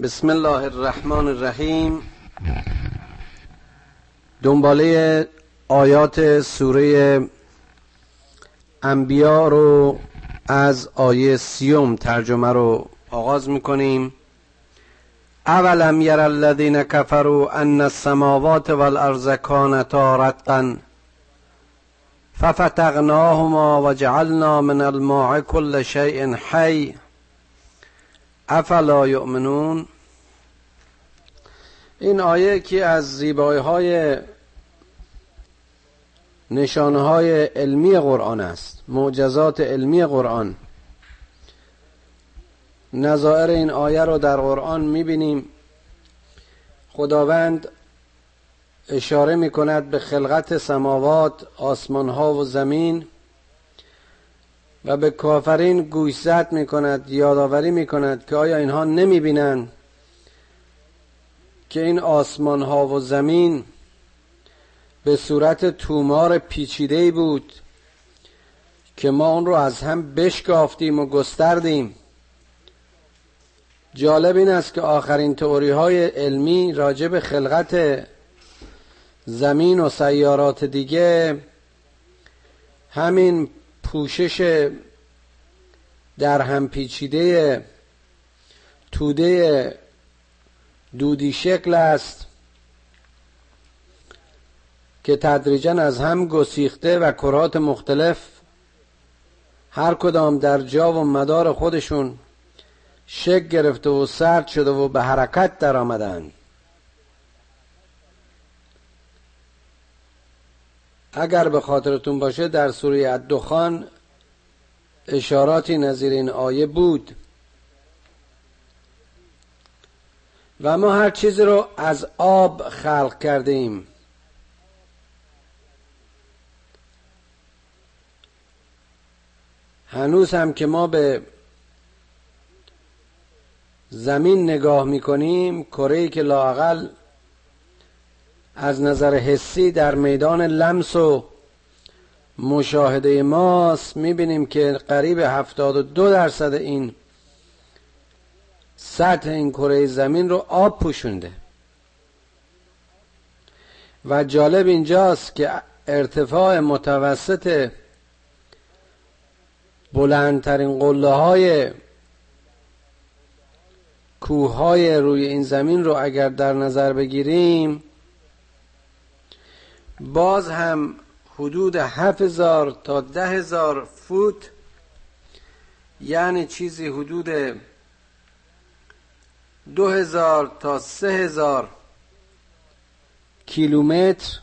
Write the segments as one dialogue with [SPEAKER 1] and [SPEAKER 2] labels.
[SPEAKER 1] بسم الله الرحمن الرحیم. دنباله آیات سوره انبیا رو از آیه سیوم ترجمه رو آغاز می‌کنیم. اولم یر الذین کفروا ان السماوات والارض کانتا رتقا ففتقناهما وجعلنا من الماء كل شيء حی. افلا یؤمنون؟ این آیه که از زیبایی های نشانه های علمی قرآن است. معجزات علمی قرآن. نظائر این آیه رو در قرآن می‌بینیم. خداوند اشاره می کند به خلقت سماوات آسمان ها و زمین. و به کافرین گوشزد می کند یادآوری می کند که آیا اینها نمی بینند که این آسمان ها و زمین به صورت تومار پیچیده بود که ما اون رو از هم بشکافتیم و گستردیم. جالب این است که آخرین تئوری های علمی راجع به خلقت زمین و سیارات دیگه همین پوشش در هم پیچیده توده دودی شکل است که تدریجا از هم گسیخته و کرات مختلف هر کدام در جا و مدار خودشون شک گرفته و سرد شده و به حرکت در آمدن اگر به خاطرتون باشه در سوره الدخان اشاراتی نظیر این آیه بود. و ما هر چیزی رو از آب خلق کردیم هنوز هم که ما به زمین نگاه می‌کنیم کره که لاقل از نظر حسی در میدان لمس و مشاهده ماست می‌بینیم که قریب هفتاد و دو درصد این سطح این کره زمین رو آب پوشونده. و جالب اینجاست که ارتفاع متوسط بلندترین قله های کوه های روی این زمین رو اگر در نظر بگیریم باز هم حدود هزار تا ده هزار فوت یعنی چیزی حدود دو هزار تا سه هزار کیلومتر.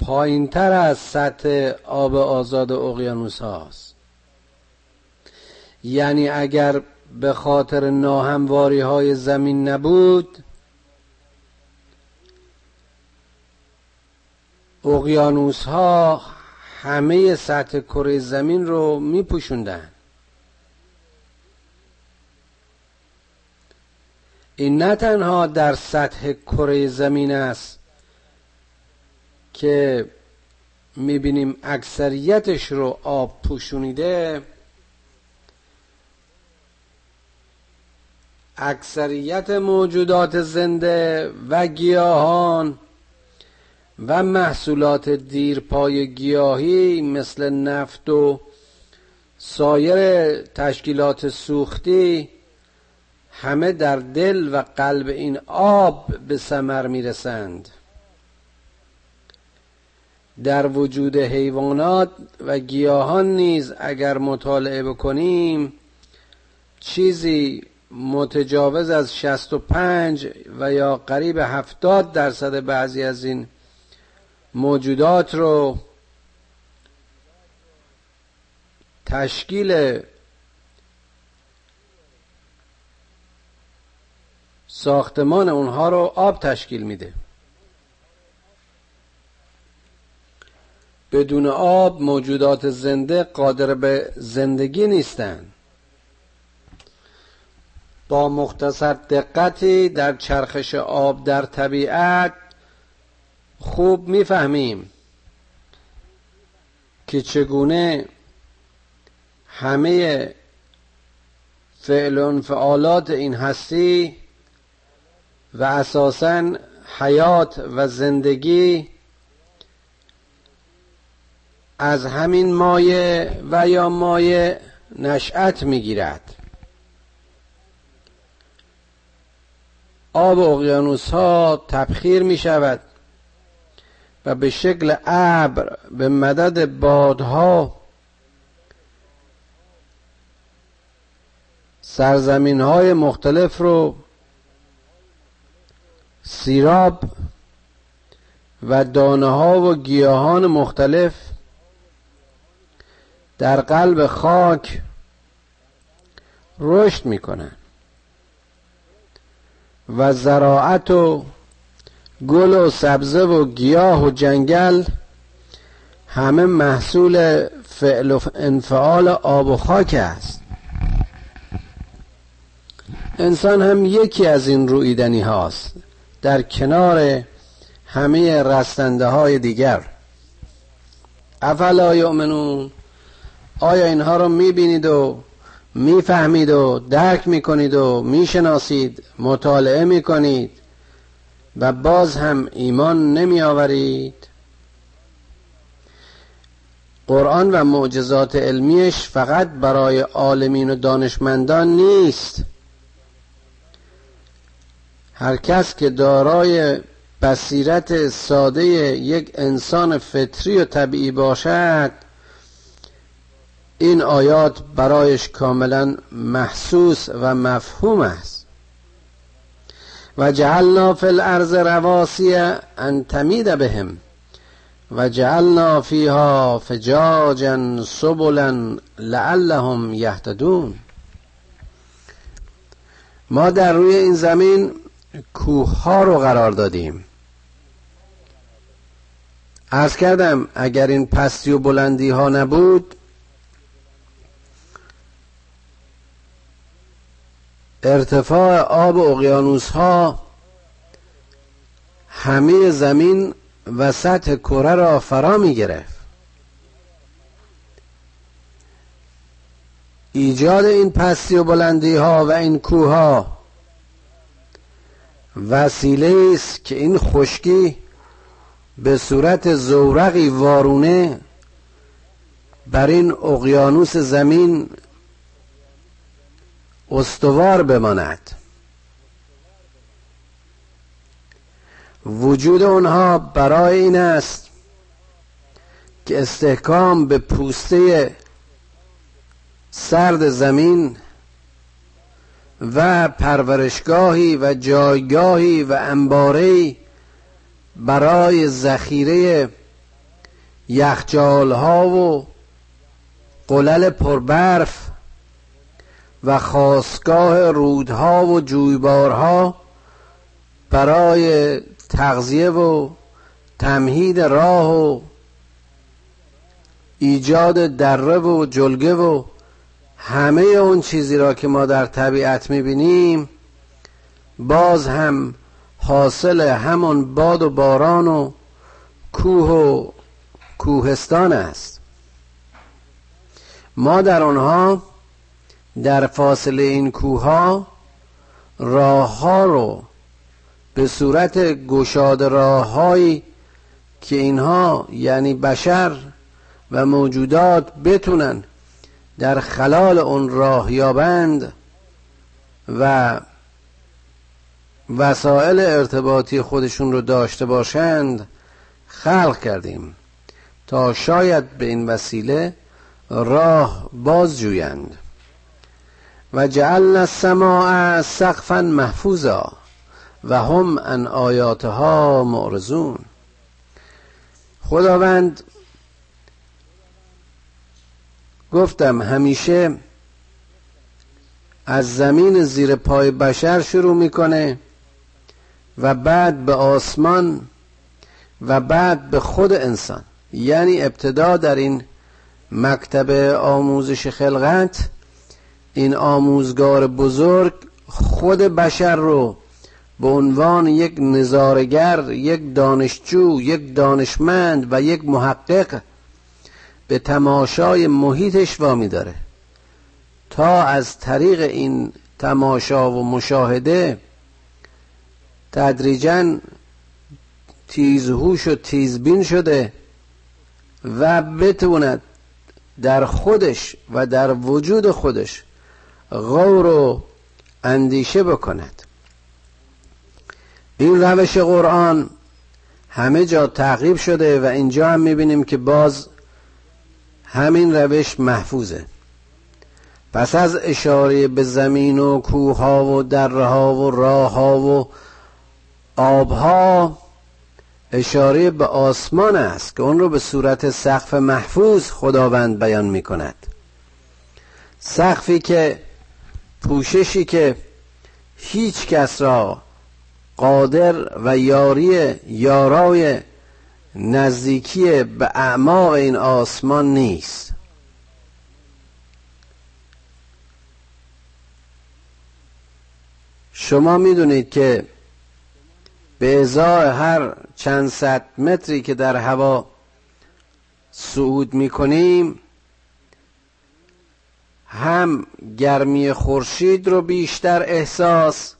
[SPEAKER 1] پایین تر از سطح آب آزاد اقیانوس هاست یعنی اگر به خاطر ناهمواری های زمین نبود اقیانوس ها همه سطح کره زمین رو می پوشندن. این نه تنها در سطح کره زمین است که می‌بینیم اکثریتش رو آب پوشونیده اکثریت موجودات زنده و گیاهان و محصولات دیرپای گیاهی مثل نفت و سایر تشکیلات سوختی همه در دل و قلب این آب به ثمر می‌رسند. در وجود حیوانات و گیاهان نیز اگر مطالعه بکنیم چیزی متجاوز از 65 و یا قریب 70 درصد بعضی از این موجودات رو تشکیل ساختمان اونها رو آب تشکیل میده. بدون آب موجودات زنده قادر به زندگی نیستند. با مختصر دقتی در چرخش آب در طبیعت خوب می‌فهمیم که چگونه همه فعل و انفعالات این هستی و اساسا حیات و زندگی از همین مایه و یا مایه نشأت می‌گیرد. آب اقیانوس ها تبخیر می شود و به شکل ابر به مدد بادها سرزمین های مختلف رو سیراب و دانه ها و گیاهان مختلف در قلب خاک رشد می‌کنن. و زراعت و گل و سبزه و گیاه و جنگل همه محصول فعل و انفعال آب و خاک است. انسان هم یکی از این رویدنی هاست در کنار همه رستنده های دیگر. افلا یؤمنون؟ آیا اینها رو می‌بینید و می‌فهمید و درک می‌کنید و می‌شناسید مطالعه می‌کنید و باز هم ایمان نمی آورید قرآن و معجزات علمیش فقط برای عالمین و دانشمندان نیست. هر کس که دارای بصیرت ساده یک انسان فطری و طبیعی باشد این آیات برایش کاملا محسوس و مفهوم است. و جعلنا فی الارض رواسی ان تمید بهم و جعلنا فیها فجاجا سبلا لعلهم یهتدون. ما در روی این زمین کوه ها رو قرار دادیم. ارز کردم اگر این پستی و بلندی ها نبود ارتفاع آب اقیانوس ها همه زمین و سطح کره را فرا می گرفت ایجاد این پستی و بلندی ها و این کوه ها وسیله است که این خشکی به صورت زورقی وارونه بر این اقیانوس زمین استوار بماند. وجود اونها برای این است که استحکام به پوسته سرد زمین و پرورشگاهی و جایگاهی و انباری برای ذخیره یخچال ها و قلل پربرف و خواستگاه رودها و جویبارها برای تغذیه و تمهید راه و ایجاد دره و جلگه و همه اون چیزی را که ما در طبیعت می‌بینیم باز هم حاصل همون باد و باران و کوه و کوهستان است. ما در آنها در فاصله این کوه راه ها رو به صورت گشاد راههایی که اینها یعنی بشر و موجودات بتونن در خلال اون راه یابند و وسایل ارتباطی خودشون رو داشته باشند خلق کردیم تا شاید به این وسیله راه باز جویند و جعلنا السماء سقفا محفوظا و هم ان آیاتها معرضون. خداوند گفتم همیشه از زمین زیر پای بشر شروع می‌کنه و بعد به آسمان و بعد به خود انسان. یعنی ابتدا در این مکتب آموزش خلقت این آموزگار بزرگ خود بشر رو به عنوان یک نظارگر یک دانشجو یک دانشمند و یک محقق به تماشای محیطش وامی داره تا از طریق این تماشا و مشاهده تدریجا تیزهوش و تیزبین شده و بتواند در خودش و در وجود خودش غور و اندیشه بکند. این روش قرآن همه جا تعقیب شده و اینجا هم می‌بینیم که باز همین روش محفوظه. پس از اشاره به زمین و کوه ها و دره ها و راه ها و آبها اشاره به آسمان است که اون رو به صورت سقف محفوظ خداوند بیان می کند سقفی که پوششی که هیچ کس را قادر و یاری یارای نزدیکی به اعماق این آسمان نیست. شما می‌دونید که به ازای هر چند صد متری که در هوا صعود می‌کنیم هم گرمی خورشید رو بیشتر احساس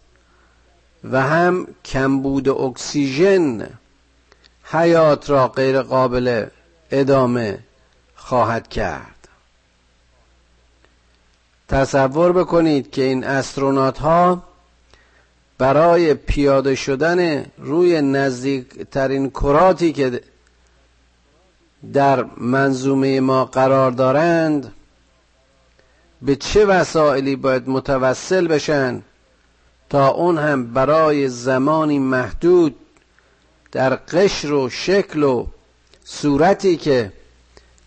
[SPEAKER 1] و هم کمبود اکسیژن حیات را غیر قابل ادامه خواهد کرد. تصور بکنید که این استرونات ها برای پیاده شدن روی نزدیکترین کراتی که در منظومه ما قرار دارند به چه وسائلی باید متوسل بشن تا اون هم برای زمانی محدود در قشر و شکل و صورتی که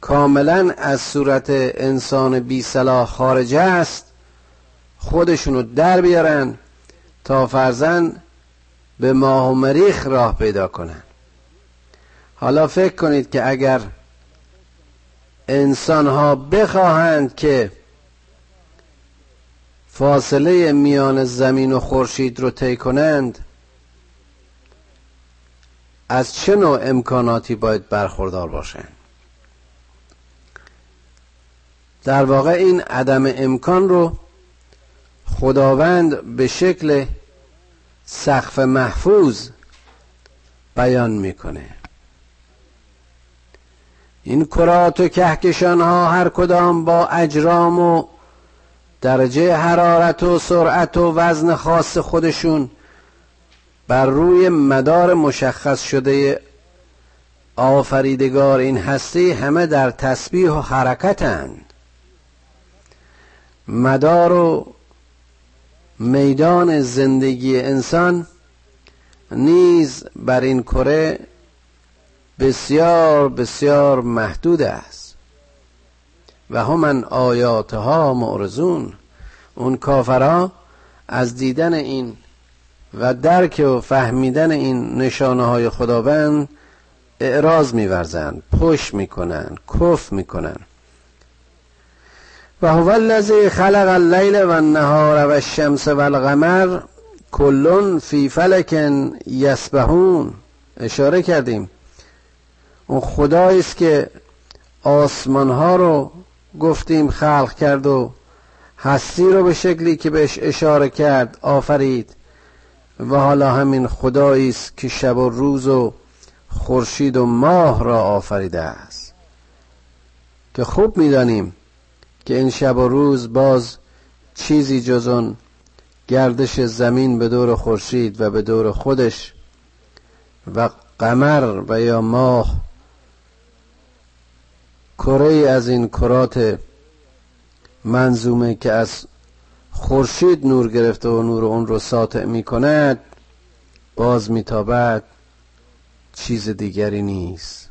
[SPEAKER 1] کاملا از صورت انسان بی صلاح خارج است خودشونو در بیارن تا فرزن به ماه و مریخ راه پیدا کنن. حالا فکر کنید که اگر انسان ها بخواهند که فاصله میان زمین و خورشید رو طی کنند از چه نوع امکاناتی باید برخوردار باشند؟ در واقع این عدم امکان رو خداوند به شکل سقف محفوظ بیان می‌کنه. این کرات و کهکشان ها هر کدام با اجرام و درجه حرارت و سرعت و وزن خاص خودشون بر روی مدار مشخص شده آفریدگار این هستی همه در تسبیح و حرکتند مدار و میدان زندگی انسان نیز بر این کره بسیار بسیار محدود است. و هم آیاتها معرضون. اون کافرها از دیدن این و درک و فهمیدن این نشانه های خداوند اعراض میورزند پشت می‌کنن کف می‌کنن. و هو الذی خلق اللیل و النهار و الشمس و القمر کلون فی فلک یسبحون. اشاره کردیم. اون خدایی است که آسمان ها رو گفتیم خلق کرد و هستی رو به شکلی که بهش اشاره کرد آفرید. و حالا همین خدایی است که شب و روز و خورشید و ماه را آفریده است. که خوب می‌دانیم که این شب و روز باز چیزی جز اون گردش زمین به دور خورشید و به دور خودش و قمر و یا ماه کره از این کرات منظومه که از خورشید نور گرفته و نور اون رو ساطع می کند باز میتابد چیز دیگری نیست.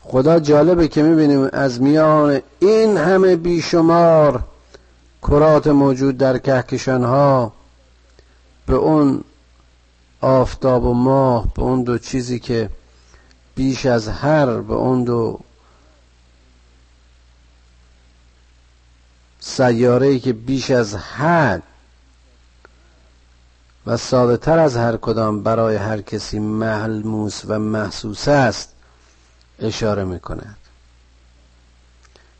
[SPEAKER 1] خدا جالبه که می‌بینیم از میان این همه بیشمار کرات موجود در کهکشان ها به اون آفتاب و ماه به اون دو چیزی که بیش از هر به اون دو سیاره که بیش از حد و ساده تر از هر کدام برای هر کسی ملموس و محسوس است اشاره می کند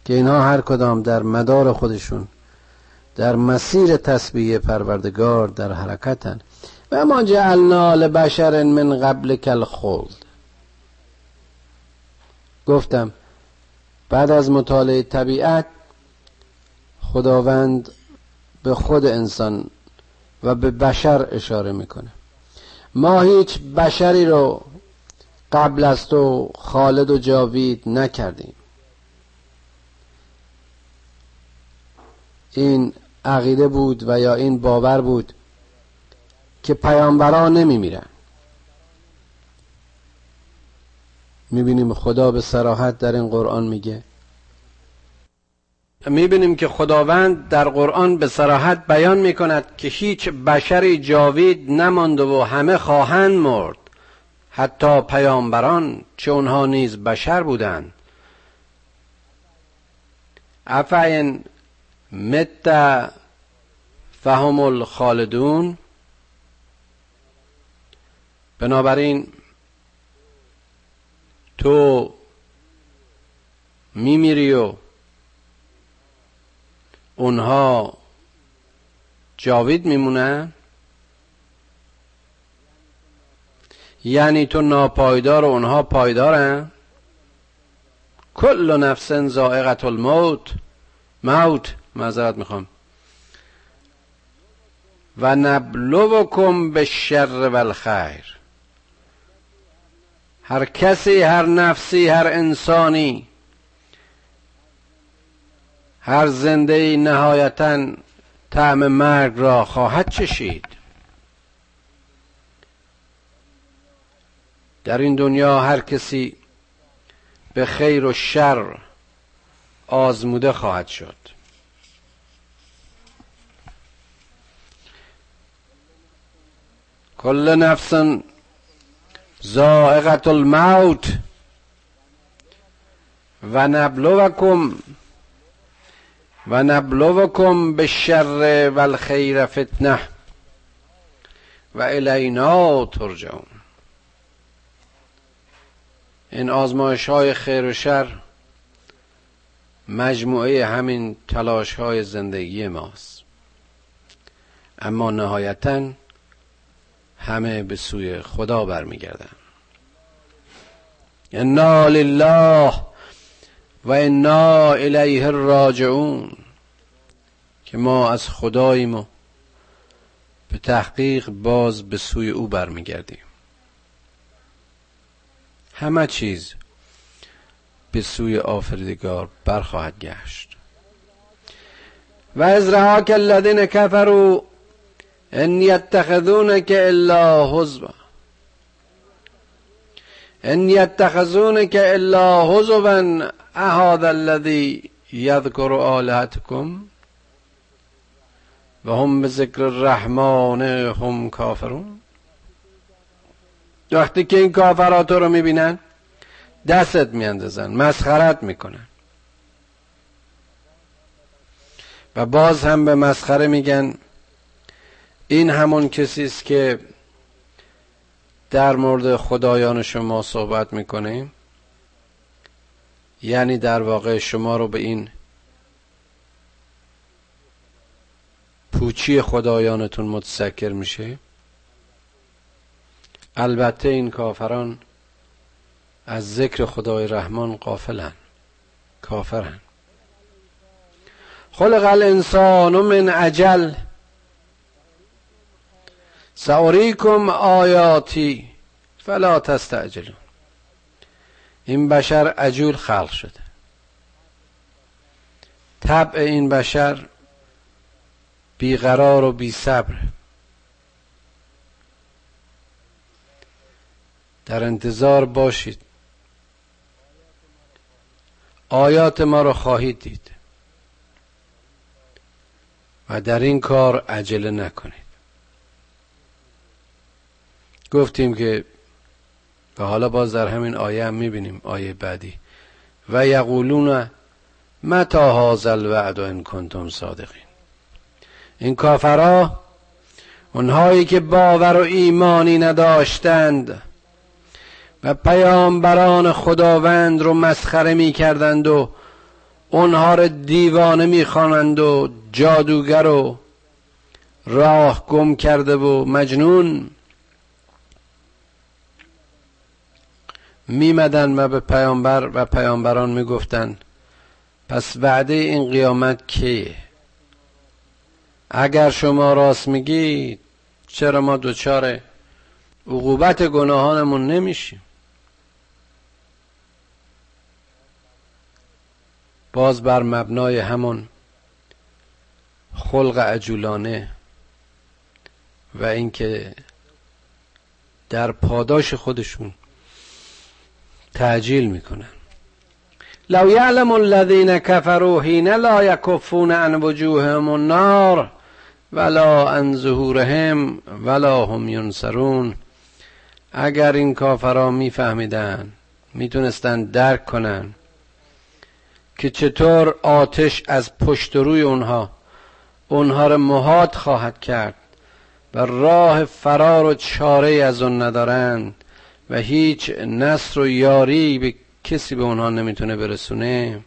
[SPEAKER 1] که اینها هر کدام در مدار خودشون در مسیر تسبیح پروردگار در حرکتن. و ما جعلنا لبشر من قبل کل خلد گفتم بعد از مطالعه طبیعت خداوند به خود انسان و به بشر اشاره می‌کنه. ما هیچ بشری رو قبل از تو خالد و جاوید نکردیم. این عقیده بود و یا این باور بود که پیامبران نمیمیرن. می‌بینیم خدا به سراحت در این قرآن میگه. می‌بینیم که خداوند در قرآن به سراحت بیان می‌کند که هیچ بشری جاوید نمانده و همه خواهند مرد. حتی پیامبران چه اونها نیز بشر بودند. افعین مت فهم الخالدون. بنابراین تو میمیری و اونها جاوید میمونن یعنی تو ناپایدار و اونها پایدارن؟ کل نفس زائقت الموت. موت معذرت می‌خوام. و نبلوکم به شر و الخیر هر کسی هر نفسی هر انسانی هر زنده نهایتا طعم مرگ را خواهد چشید. در این دنیا هر کسی به خیر و شر آزموده خواهد شد. کل نفس زائقت الموت. و نبلوکم و نبلوکم به شر و الخیر فتنه. و الینا ترجعون. این آزمایش های خیر و شر مجموعه همین تلاش های زندگی ماست. اما نهایتا همه به سوی خدا برمیگردن. انا لله و انا الیه راجعون که ما از خداییم و به تحقیق باز به سوی او برمیگردیم. همه چیز به سوی آفریدگار برخواهد گشت. و از رهاک الذین کفروا ان یتخذونک الا حزبا ان یتخذونک الا حزبا اهذا الذی یذکر آلهتکم و هم ذکر الرحمن هم کافرون وقتی که این کافرات رو می‌بینن دستت میاندازن مسخرت می‌کنن. و باز هم به مسخره میگن این همون کسی است که در مورد خدایان شما صحبت می‌کنه یعنی در واقع شما رو به این پوچی خدایانتون متسکر میشه. البته این کافران از ذکر خدای رحمان قافلن کافرن. خلق الانسان من عجل ساریکم آیاتی فلا تستعجلون. این بشر عجول خلق شده. طبع این بشر بیقرار و بی صبر در انتظار باشید. آیات ما را خواهید دید. و در این کار عجله نکنید. گفتیم که و حالا باز در همین آیه هم می‌بینیم آیه بعدی. و یقولون متا هذا الوعد ان کنتم صادقین؟ این کافرا اونهایی که باور و ایمانی نداشتند و پیامبران خداوند رو مسخره می‌کردند و اونها رو دیوانه می‌خوانند و جادوگر و راه گم کرده و مجنون میمدن و به پیامبر و پیامبران می‌گفتند پس وعده این قیامت کیه؟ اگر شما راست میگید چرا ما دوچار عقوبت گناهانمون نمیشیم؟ باز بر مبنای همون خلق عجولانه و اینکه در پاداش خودشون تعجیل می‌کنن. لو یعلم الذین كفروا حین لا یکفون عن وجوههم النار ولا عن ظهورهم ولا هم ینصرون. اگر این کافرا میفهمیدن می‌تونستن درک کنن که چطور آتش از پشت روی اونها اونها را مهاد خواهد کرد و راه فرار و چاره از اون ندارند. و هیچ نصر و یاری به کسی به اونها نمی‌تونه برسونه.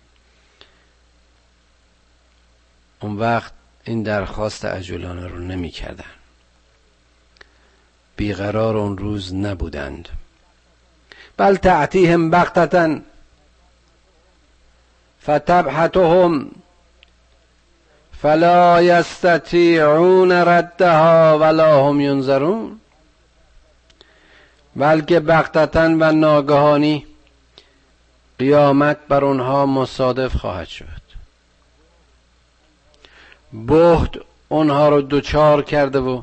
[SPEAKER 1] اون وقت این درخواست عجولانه رو نمی‌کردن. بیقرار اون روز نبودند. بل تعتیهم بغتتا فتبحتهم فلا یستطیعون ردها ولا هم ینظرون. بلکه بغتتا و ناگهانی قیامت بر آنها مصادف خواهد شد. بهت آنها رو دوچار کرده و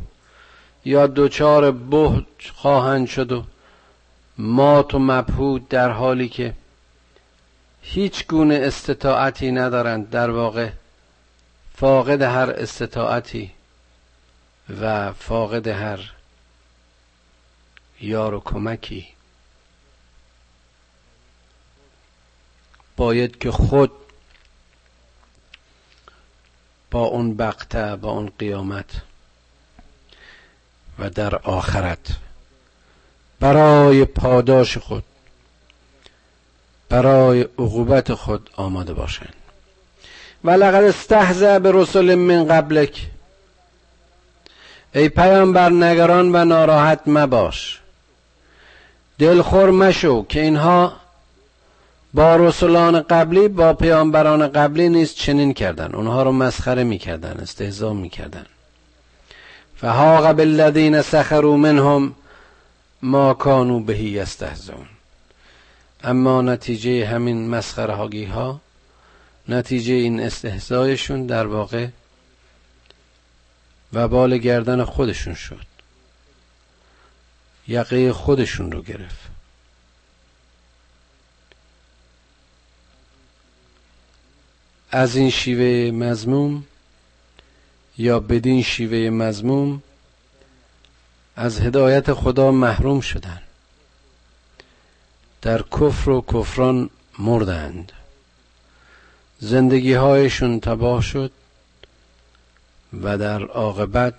[SPEAKER 1] یا دوچار بهت خواهند شد و مات و مبهود در حالی که هیچ گونه استطاعتی ندارند. در واقع فاقد هر استطاعتی و فاقد هر یار و کمکی. باید که خود با اون بقته با اون قیامت و در آخرت. برای پاداش خود برای عقوبت خود آماده باشند ولقد استهزأ به رسول من قبلک. ای پیامبر نگران و ناراحت مباش. دلخور مشو که اینها با رسولان قبلی با پیامبران قبلی نیز چنین کردن اونها رو مسخره می‌کردن استهزا می‌کردن فهاق بالذین سخروا منهم ما کانوا بهی یستهزئون. اما نتیجه همین مسخره ها نتیجه این استهزایشون در واقع وبال گردن خودشون شد. یقه خودشون رو گرفت. از این شیوه مزموم یا بدین شیوه مزموم از هدایت خدا محروم شدند در کفر و کفران مردند. زندگی هایشون تباه شد و در عاقبت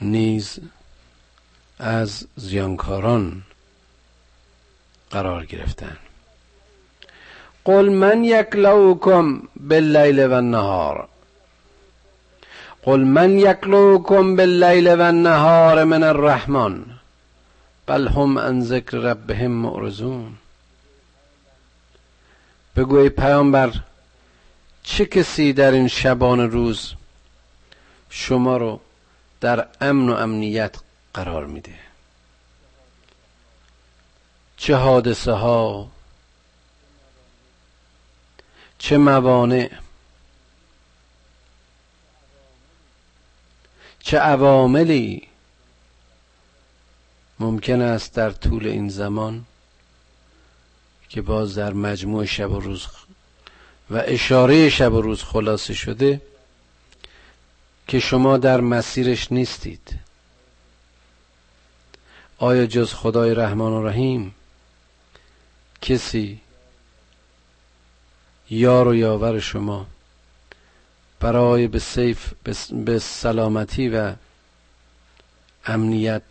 [SPEAKER 1] نیز از زیانکاران قرار گرفتند قل من یکلوکم باللیل و النهار. قل من یکلوکم باللیل و النهار من الرحمن. بل هم عن ذکر ربهم معرضون بگو ای پیامبر چه کسی در این شبان روز شما رو در امن و امنیت قرار میده. چه حادثه ها چه موانع چه عواملی ممکن است در طول این زمان که باز در مجموع شب و روز و اشاره شب و روز خلاصه شده که شما در مسیرش نیستید. آیا جز خدای رحمان و رحیم کسی یار و یاور شما برای به سیف به سلامتی و امنیت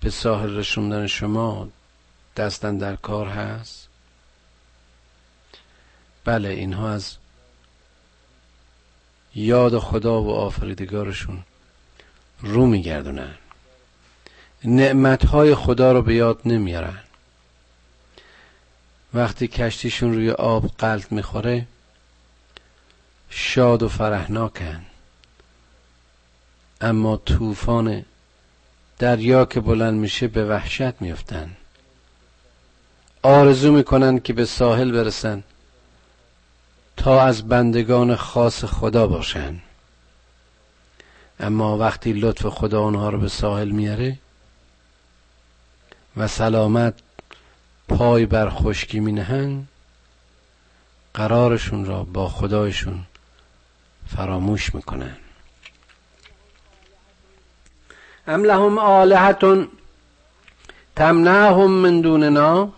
[SPEAKER 1] به ساحل رسوندن شما دستن در کار هست؟ بله اینها از یاد خدا و آفریدگارشون رو میگردونن. نعمتهای خدا رو به یاد نمیارن. وقتی کشتیشون روی آب قلط می‌خوره شاد و فرحناکن. اما طوفان دریا که بلند میشه به وحشت میفتن آرزو می‌کنن که به ساحل برسن تا از بندگان خاص خدا باشن. اما وقتی لطف خدا آنها رو به ساحل میاره و سلامت پای بر خشکی می نهن قرارشون را با خدایشون فراموش می‌کنن ام لهم آلهتون تمنعهم من دوننا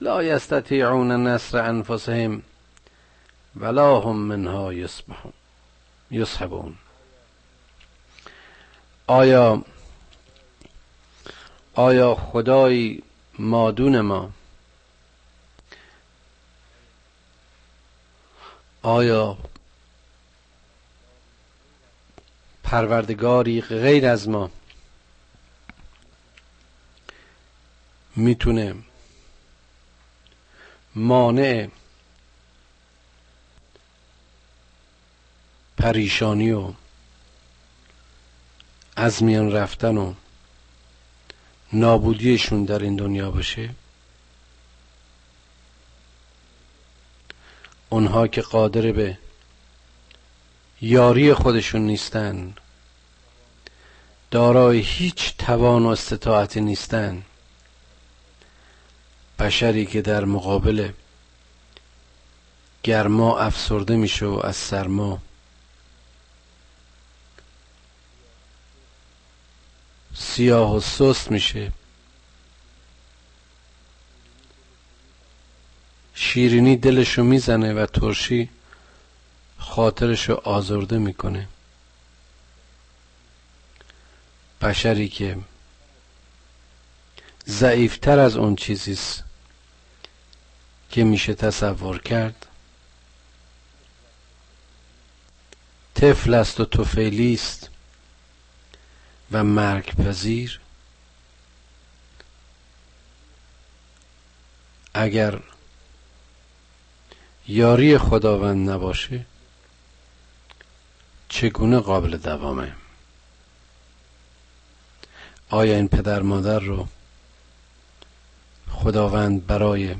[SPEAKER 1] لا یستطیعون نصر انفسهم ولا هم منها یصحبون. آیا آیا خدای مادون ما؟ آیا پروردگاری غیر از ما می‌تونه مانع پریشانی و از میان رفتن و نابودیشون در این دنیا باشه. اونها که قادر به یاری خودشون نیستن دارای هیچ توان و استطاعتی نیستن. بشری که در مقابل گرما افسرده میشه و از سرما سیاه و سست میشه. شیرینی دلشو می‌زنه و ترشی خاطرشو آزرده می‌کنه. بشری که ضعیفتر از اون چیزیست که میشه تصور کرد. طفل است و توفیلی است و مرگ پذیر اگر یاری خداوند نباشه چگونه قابل دوامه؟ آیا این پدر مادر رو خداوند برای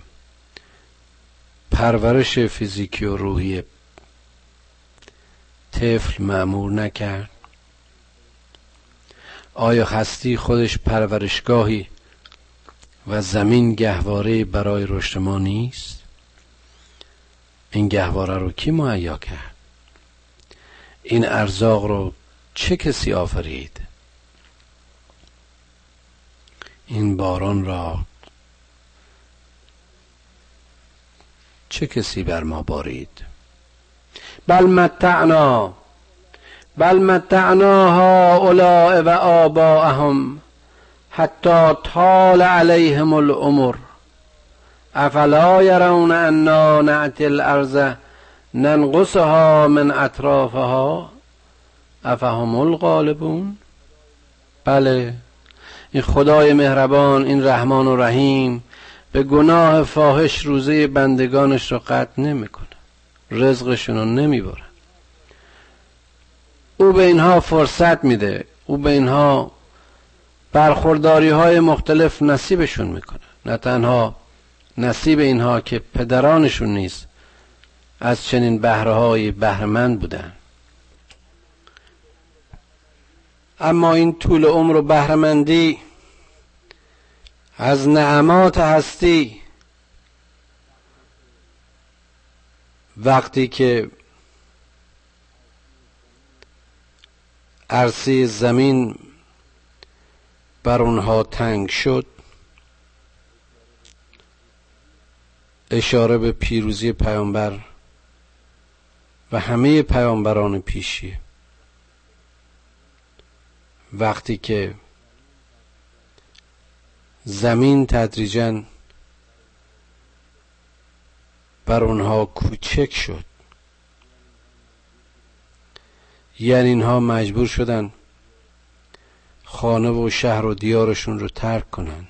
[SPEAKER 1] پرورش فیزیکی و روحی طفل معمور نکرد؟ آیا هستی خودش پرورشگاهی و زمین گهواره برای رشد ما نیست؟ این گهواره رو کی مهیا کرد؟ این ارزاق رو چه کسی آفرید؟ این باران را چه کسی بر ما بارید؟ بل متعنا بل متعنا هؤلاء و آباءهم حتی طال علیهم العمر افلا یرون انا نعتی الارض ننقصها من اطرافها؟ افهم الغالبون؟ بله. این خدای مهربان این رحمان و رحیم به گناه فاحش روزه بندگانش رو قطع نمی‌کنه. رزقشون رو نمی‌بره او به اینها فرصت میده. او به اینها برخورداری های مختلف نصیبشون می‌کنه. نه تنها نصیب اینها که پدرانشون نیست از چنین بهره های بهرمند بودن. اما این طول عمر و بهرمندی از نعمات هستی وقتی که عرصه زمین بر اونها تنگ شد. اشاره به پیروزی پیامبر و همه پیامبران پیشی. وقتی که زمین تدریجا بر اونها کوچک شد. یعنی اینها مجبور شدن خانه و شهر و دیارشون رو ترک کنن.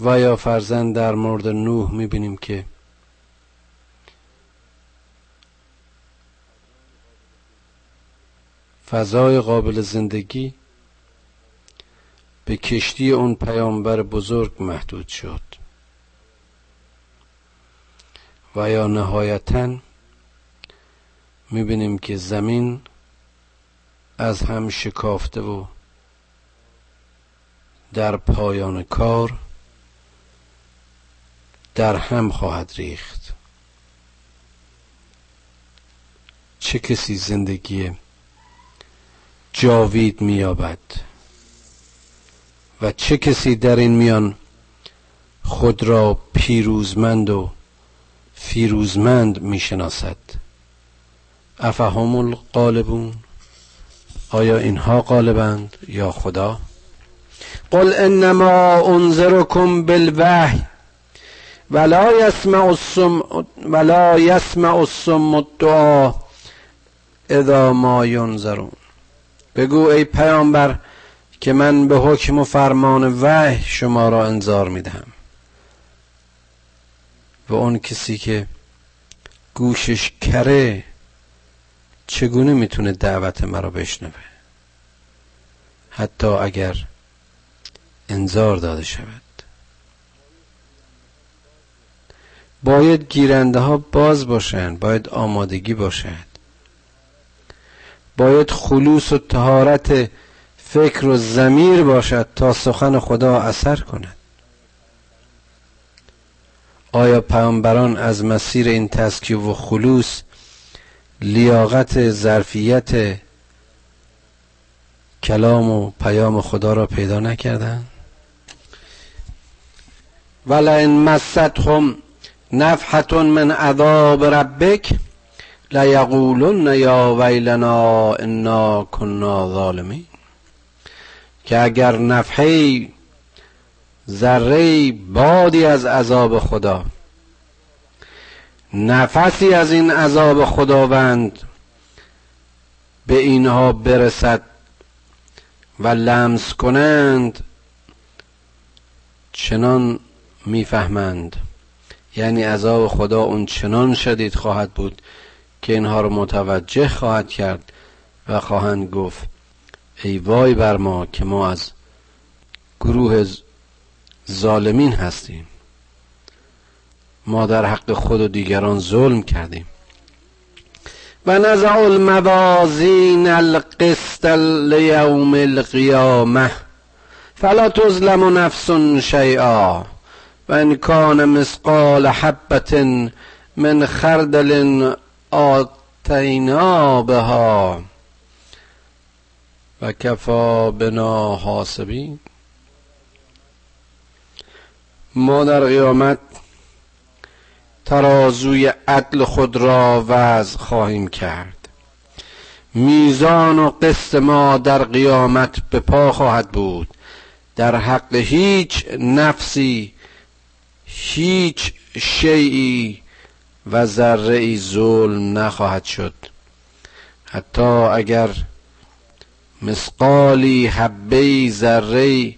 [SPEAKER 1] و یا فرزن در مورد نوح می‌بینیم که فضای قابل زندگی به کشتی اون پیامبر بزرگ محدود شد. و یا نهایتا می‌بینیم که زمین از هم شکافته و در پایان کار در هم خواهد ریخت. چه کسی زندگی جاوید مییابد و چه کسی در این میان خود را پیروزمند و فیروزمند می‌شناسد؟ افهم القالبون آیا اینها قالبند یا خدا؟ قل انما انذركم بالوحی ولا يسمع السم ولا يسمع السم الدعا اذا ما ينظرون بگو ای پیامبر که من به حکم و فرمان وحی شما را انذار می‌دهم. و اون کسی که گوشش کره چگونه می‌تونه دعوت مرا بشنوه؟ حتی اگر انذار داده شود. باید گیرنده ها باز باشند باید آمادگی باشد باید خلوص و تهارت فکر و زمیر باشد تا سخن خدا اثر کند. آیا پیامبران از مسیر این تسکیه و خلوص لیاقت ظرفیت کلام و پیام خدا را پیدا نکردند ولئن مستهم نفحت من عذاب ربک لیقولن یا ویلنا انا کنا ظالمین. که اگر نفحه ذره بادی از عذاب خدا نفسی از این عذاب خداوند به اینها برسد و لمس کنند چنان می‌فهمند. یعنی عذاب خدا اون چنان شدید خواهد بود که اینها رو متوجه خواهد کرد و خواهند گفت ای وای بر ما که ما از گروه ظالمین هستیم. ما در حق خود و دیگران ظلم کردیم. و نزع الموازین القسط لیوم القیامه فلا تظلم نفس شیئا و ان کان مثقال حبت من خردل آتینا بها و کفا بنا حاسبین. ما در قیامت ترازوی عدل خود را وضع خواهیم کرد. میزان و قسط ما در قیامت به پا خواهد بود. در حق هیچ نفسی هیچ شیعی و ذره ای ظلم نخواهد شد. حتی اگر مسقالی حبه ذره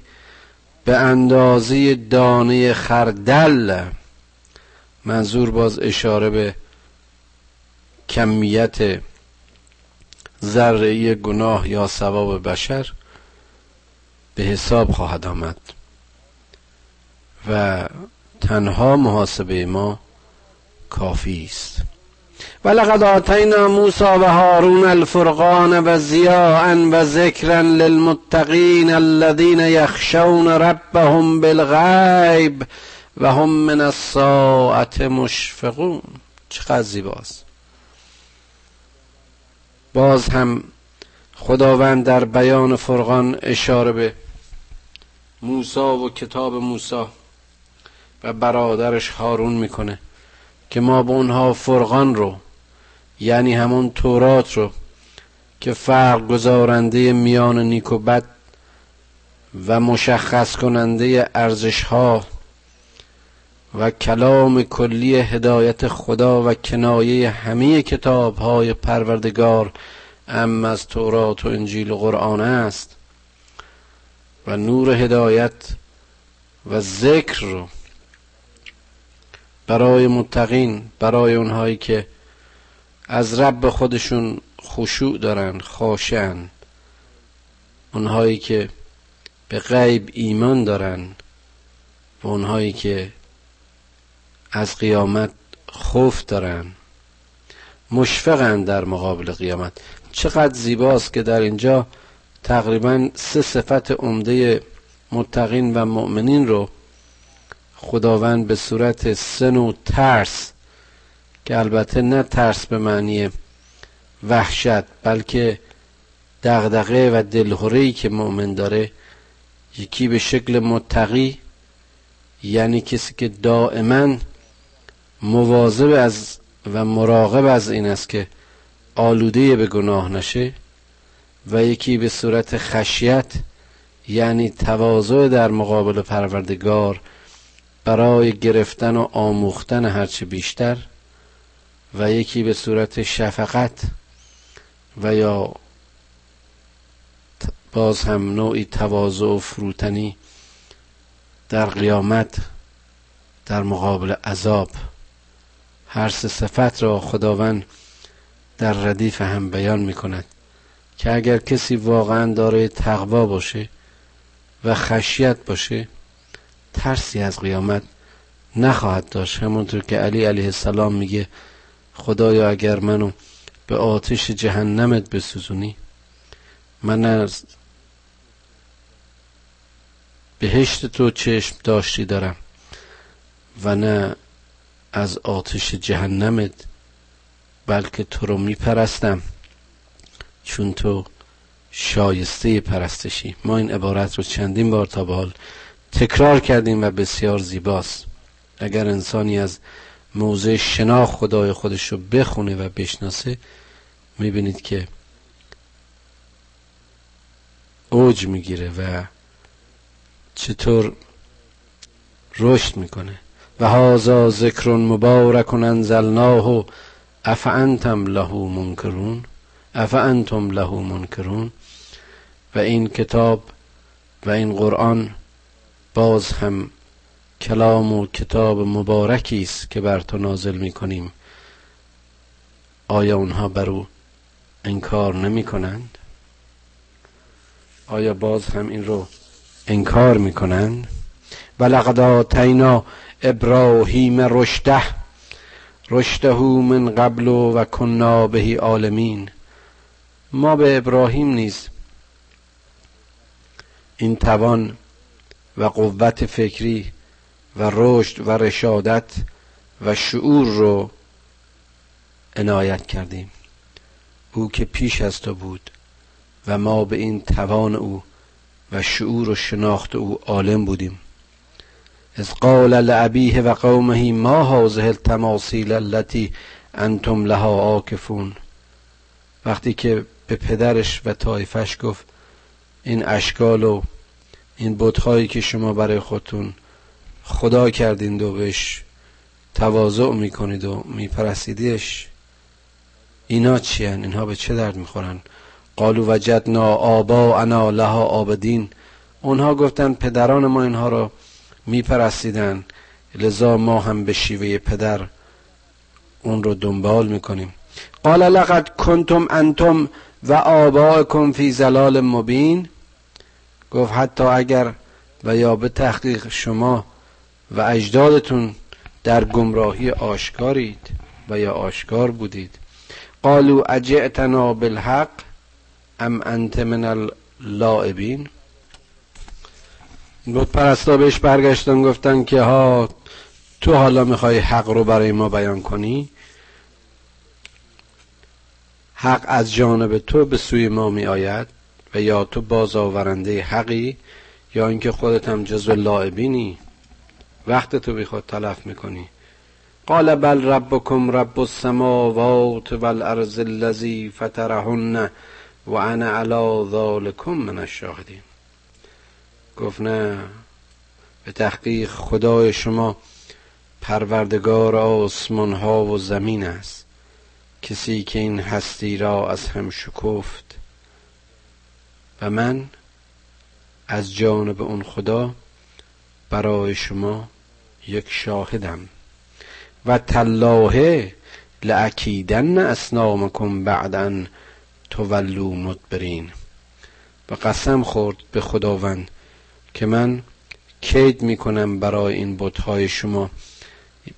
[SPEAKER 1] به اندازه دانه خردل منظور باز اشاره به کمیت ذره گناه یا ثواب بشر به حساب خواهد آمد. و تنها محاسبه ما کافی است. ولقد آتینا موسی و هارون الفرقان و ضیاء و ذکرا للمتقین الذین یخشون ربهم بالغیب و هم من الساعت مشفقون. چقدر زیباست. باز هم خداوند در بیان فرقان اشاره به موسی و کتاب موسی و برادرش هارون می‌کنه که ما به اونها فرقان رو یعنی همون تورات رو که فرق گذارنده میان نیک و بد و مشخص کننده ارزش ها و کلام کلی هدایت خدا و کنایه همه کتاب های پروردگار ام از تورات و انجیل و قرآن است. و نور هدایت و ذکر رو برای متقین برای اونهایی که از رب خودشون خشوع دارن خاشن اونهایی که به غیب ایمان دارن و اونهایی که از قیامت خوف دارن. مشفقن در مقابل قیامت. چقدر زیباست که در اینجا تقریبا سه صفت عمده متقین و مؤمنین رو خداوند به صورت سن و ترس که البته نه ترس به معنی وحشت بلکه دغدغه و دلهوری که مؤمن داره یکی به شکل متقی یعنی کسی که دائما مواظب از و مراقب از این است که آلوده به گناه نشه و یکی به صورت خشیت یعنی تواضع در مقابل پروردگار برای گرفتن و آموختن هرچه بیشتر و یکی به صورت شفقت و یا باز هم نوعی تواضع و فروتنی در قیامت در مقابل عذاب. هر سه صفت را خداوند در ردیف هم بیان می کند که اگر کسی واقعا دارای تقوا باشه و خشیت باشه ترسی از قیامت نخواهد داشت. همونطور که علی علیه السلام میگه خدایا اگر منو به آتش جهنمت بسوزونی من از بهشت تو چشم داشتی دارم و نه از آتش جهنمت بلکه تو رو میپرستم چون تو شایسته پرستشی. ما این عبارت رو چندین بار تا به حال تکرار کردیم و بسیار زیباست. اگر انسانی از موضع شناخ خدای خودش رو بخونه و بشناسه می‌بینید که اوج می‌گیره و چطور رشد می‌کنه. و هازا ذکر مبارک انزلناه. افعنتم له منکرون؟ افعنتم له منکرون؟ و این کتاب و این قرآن باز هم کلام و کتاب مبارکی است که بر تو نازل می کنیم آیا اونها بر او انکار نمی کنند آیا باز هم این رو انکار می کنند و لقد آتینا ابراهیم رشده رشده من قبل و کنا بهی عالمین. ما به ابراهیم نیز این توان و قوت فکری و رشد و رشادت و شعور رو عنایت کردیم. او که پیش از تو بود و ما به این توان او و شعور و شناخت او عالم بودیم. از قال لعبیه و قومه ما هذه التماثیل التي انتم لها عاکفون؟ وقتی که به پدرش و طایفش گفت این اشکال و این بتهایی که شما برای خودتون خدا کردین و بهش تواضع می‌کنید و میپرستیدیش اینا چی هن؟ اینها به چه درد می‌خورن؟ قالو وجدنا آبا انا لها آبدین اونها گفتن پدران ما اینها رو میپرستیدن. لذا ما هم به شیوه پدر اون رو دنبال می‌کنیم. قال لقد کنتم انتم و آباءکم فی زلال مبین. گفت حتی اگر و یا به تحقیق شما و اجدادتون در گمراهی آشکارید و یا آشکار بودید. قالو اجعتنا بالحق ام انت من اللاعبین بود پرستا بهش برگشتن گفتن که ها تو حالا می‌خوای حق رو برای ما بیان کنی؟ حق از جانب تو به سوی ما می آید و یا تو بازآورنده حقی یا اینکه خودت هم جزو لاعبینی؟ وقت تو بی تلف می‌کنی. قال بل ربکم رب السماوات والارض الذی فطرهن و انا علی ذالکم من الشاهدین. گفت نه به تحقیق خدای شما پروردگار آسمان ها و زمین است. کسی که این هستی را از هم شکفت و من از جانب اون خدا برای شما یک شاهدم. و تلاهه لعکیدن اسنامکم بعدا تولو مدبرین. و قسم خورد به خداوند که من کید می‌کنم برای این بتهای شما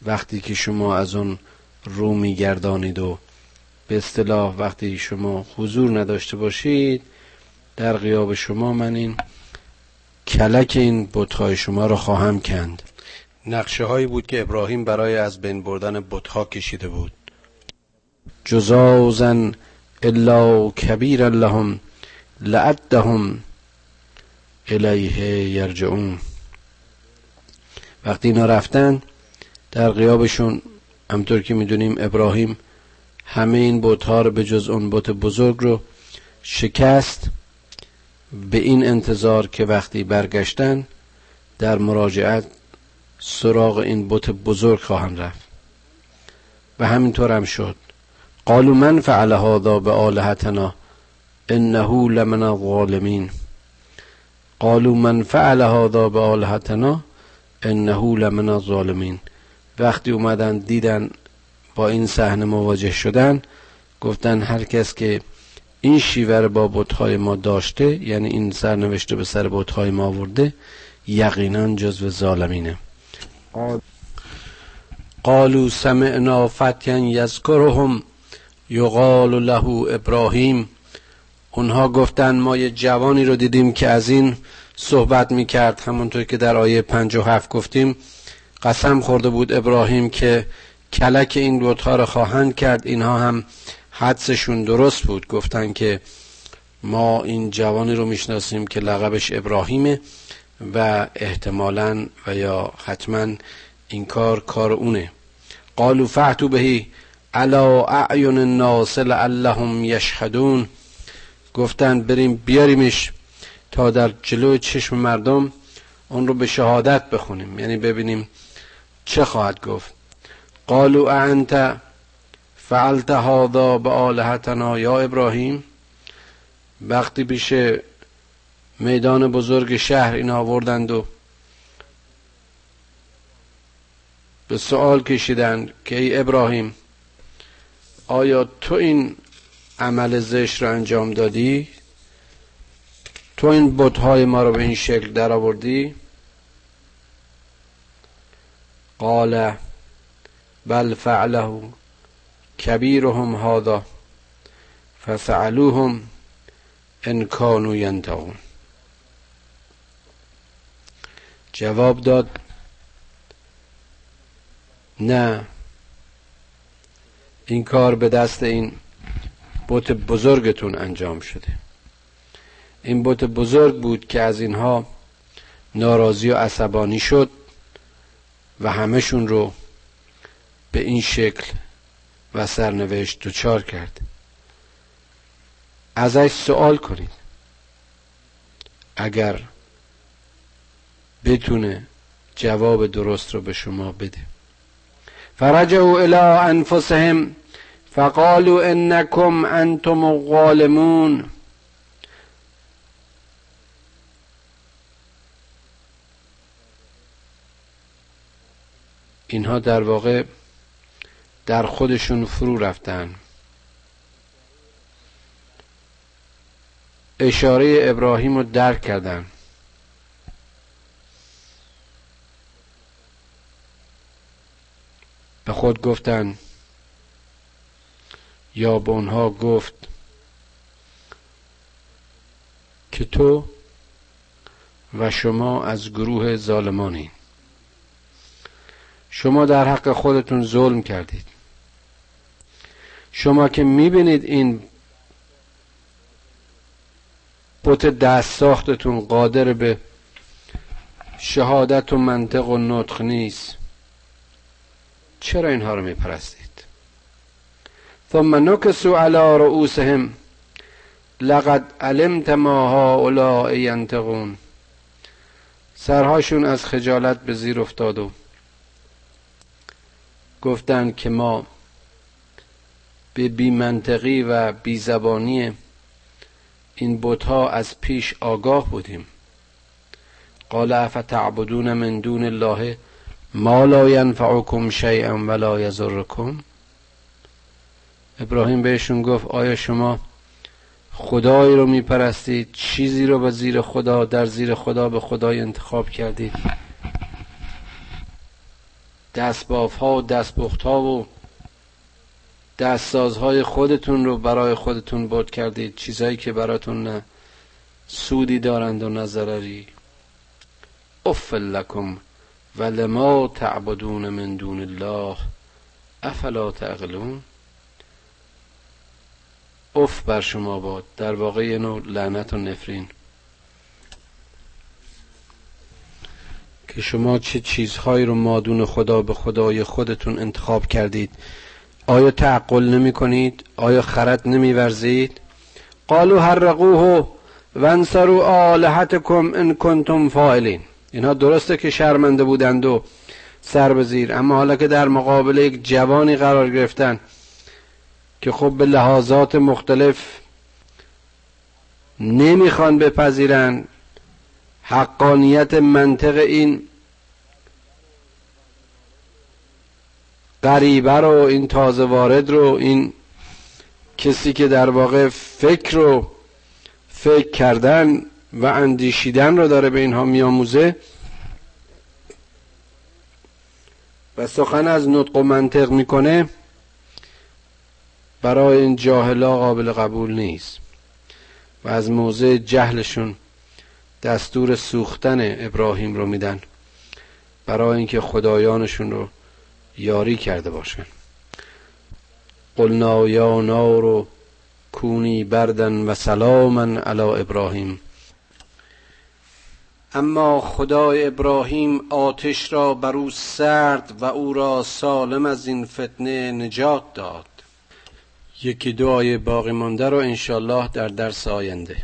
[SPEAKER 1] وقتی که شما از اون رو میگردانید و به اصطلاح وقتی شما حضور نداشته باشید در غیاب شما من این کلک این بتهای شما را خواهم کند. نقشه هایی بود که ابراهیم برای از بین بردن بتها کشیده بود. جزازن الا کبیر لهم لعدهم الیه یرجعون. وقتی اینا رفتن در غیابشون همطور که می‌دونیم ابراهیم همه این بتها رو به جز اون بت بزرگ رو شکست. به این انتظار که وقتی برگشتن در مراجعت سراغ این بت بزرگ خواهند رفت. و همینطور هم شد. قالوا من فعل هذا به آلهتنا انه لمن الظالمین. قالوا من فعل هذا به آلهتنا انه لمن الظالمین. وقتی اومدن دیدن با این صحنه مواجه شدن گفتن هر کس که این شیوه با بتهای ما داشته یعنی این سرنوشته به سر بتهای ما آورده یقینا جزو ظالمینه. قالوا سمعنا فتیا یذکرهم یقال له ابراهیم اونها گفتن ما یه جوانی رو دیدیم که از این صحبت می‌کرد. همونطور که در آیه پنج و هفت گفتیم قسم خورده بود ابراهیم که کلک این بتها رو خواهند کرد. اینها هم حدسشون درست بود. گفتن که ما این جوانی رو می‌شناسیم که لقبش ابراهیمه و احتمالا و یا حتما این کار کار اونه. قالو فعتو بهی علا اعین الناس لعلهم یشهدون. گفتن بریم بیاریمش تا در جلو چشم مردم اون رو به شهادت بخونیم. یعنی ببینیم چه خواهد گفت. قالو انت فعلت هذا به آلهتنا یا ابراهیم؟ وقتی پیش میدان بزرگ شهر این آوردند و به سوال کشیدند که ای ابراهیم آیا تو این عمل زشت را انجام دادی؟ تو این بتهای ما رو به این شکل در آوردی قال بل فعله کبیرهم هذا ففعلوهم ان كانوا ینتقون جواب داد نه. این کار به دست این بت بزرگتون انجام شده. این بت بزرگ بود که از اینها ناراضی و عصبانی شد و همهشون رو به این شکل و سرنوشت دچار کرد. ازش سوال کنید. اگر بتونه جواب درست رو به شما بده. فرجعوا الى انفسهم فقالوا انکم انتم الظالمون. اینها در واقع در خودشون فرو رفتن. اشاره ابراهیم رو درک کردن. به خود گفتن یا به اونها گفت که تو و شما از گروه ظالمانین. شما در حق خودتون ظلم کردید. شما که می‌بینید این بت دست ساختتون قادر به شهادت و منطق و نطق نیست چرا اینها رو میپرستید؟ ثم نکسوا علی رؤوسهم. لقد علمت ما هؤلاء ینتقون سرهاشون از خجالت به زیر افتاد و گفتند که ما به بی منطقی و بی زبانی این بتها از پیش آگاه بودیم. قال افتعبدون من دون الله ما لا ینفعکم شیئا ولا یضرکم؟ ابراهیم بهشون گفت آیا شما خدایی رو میپرستید؟ چیزی رو به زیر خدا در زیر خدا به خدای انتخاب کردید؟ دستباف ها و دستبخت ها و دستسازهای خودتون رو برای خودتون بود کردید. چیزهایی که براتون نه سودی دارند و نه ضرری. لکم و لما تعبدون من دون الله افلا تعقلون؟ اف بر شما باد. در واقع یه نوع لعنت و نفرین. که شما چه چیزهایی رو مادون خدا به خدای خودتون انتخاب کردید؟ آیا تعقل نمی کنید؟ آیا خرد نمی ورزید؟ قالوا حرقوه وانصروا آلهتکم ان کنتم فاعلین. اینها درسته که شرمنده بودند و سر به زیر اما حالا که در مقابل یک جوانی قرار گرفتن که خب به لحاظات مختلف نمی‌خوان بپذیرن. حقانیت منطق این غریبه رو این تازه وارد رو این کسی که در واقع فکر رو فکر کردن و اندیشیدن رو داره به اینها میآموزه. و سخن از نطق و منطق می‌کنه. برای این جاهلا قابل قبول نیست. و از موضع جهلشون دستور سوختن ابراهیم رو میدن برای اینکه خدایانشون رو یاری کرده باشن. قلنا یا نار کونی بردن و سلاما علی ابراهیم. اما خدای ابراهیم آتش را بر او سرد و او را سالم از این فتنه نجات داد. یکی دعای باقی مانده رو انشالله در درس آینده.